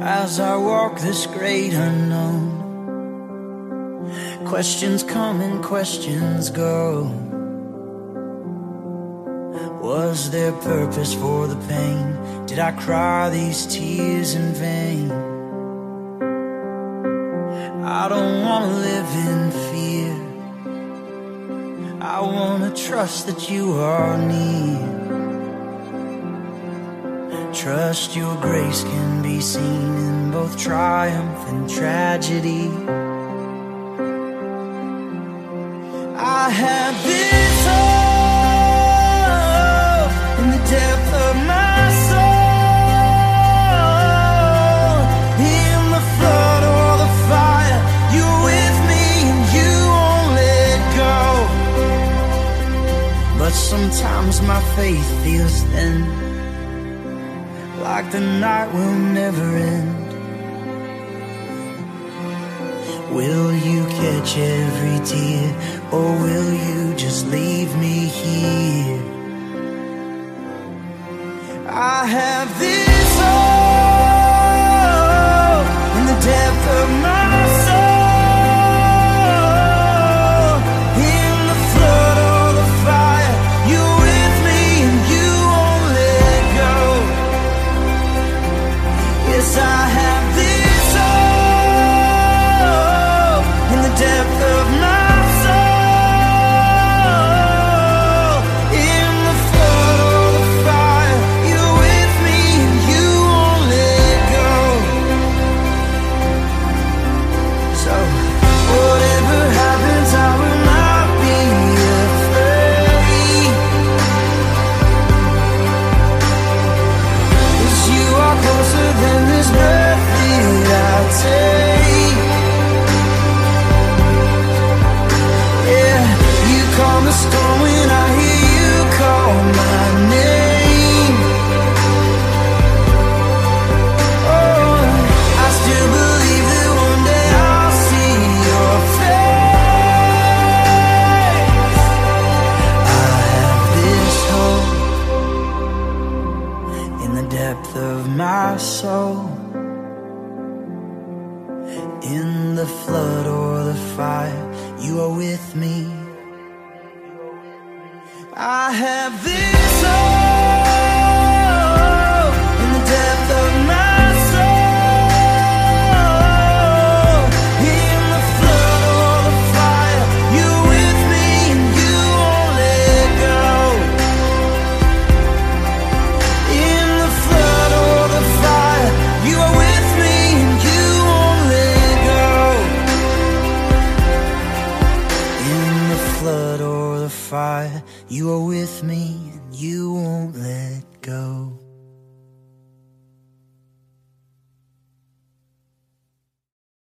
as I walk this great unknown. Questions come and questions go. Was there purpose for the pain? Did I cry these tears in vain? I don't wanna live in fear. I wanna trust that you are near. Trust your grace can be seen in both triumph and tragedy. I have this hope in the depth of my soul. In the flood or the fire, you're with me and you won't let go. But sometimes my faith feels thin, like the night will never end. Will you catch every tear, or will you just leave me here? I have this hope in the depth of my depth of my soul. In the flood or the fire, you are with me. I have this fire, you are with me and you won't let go.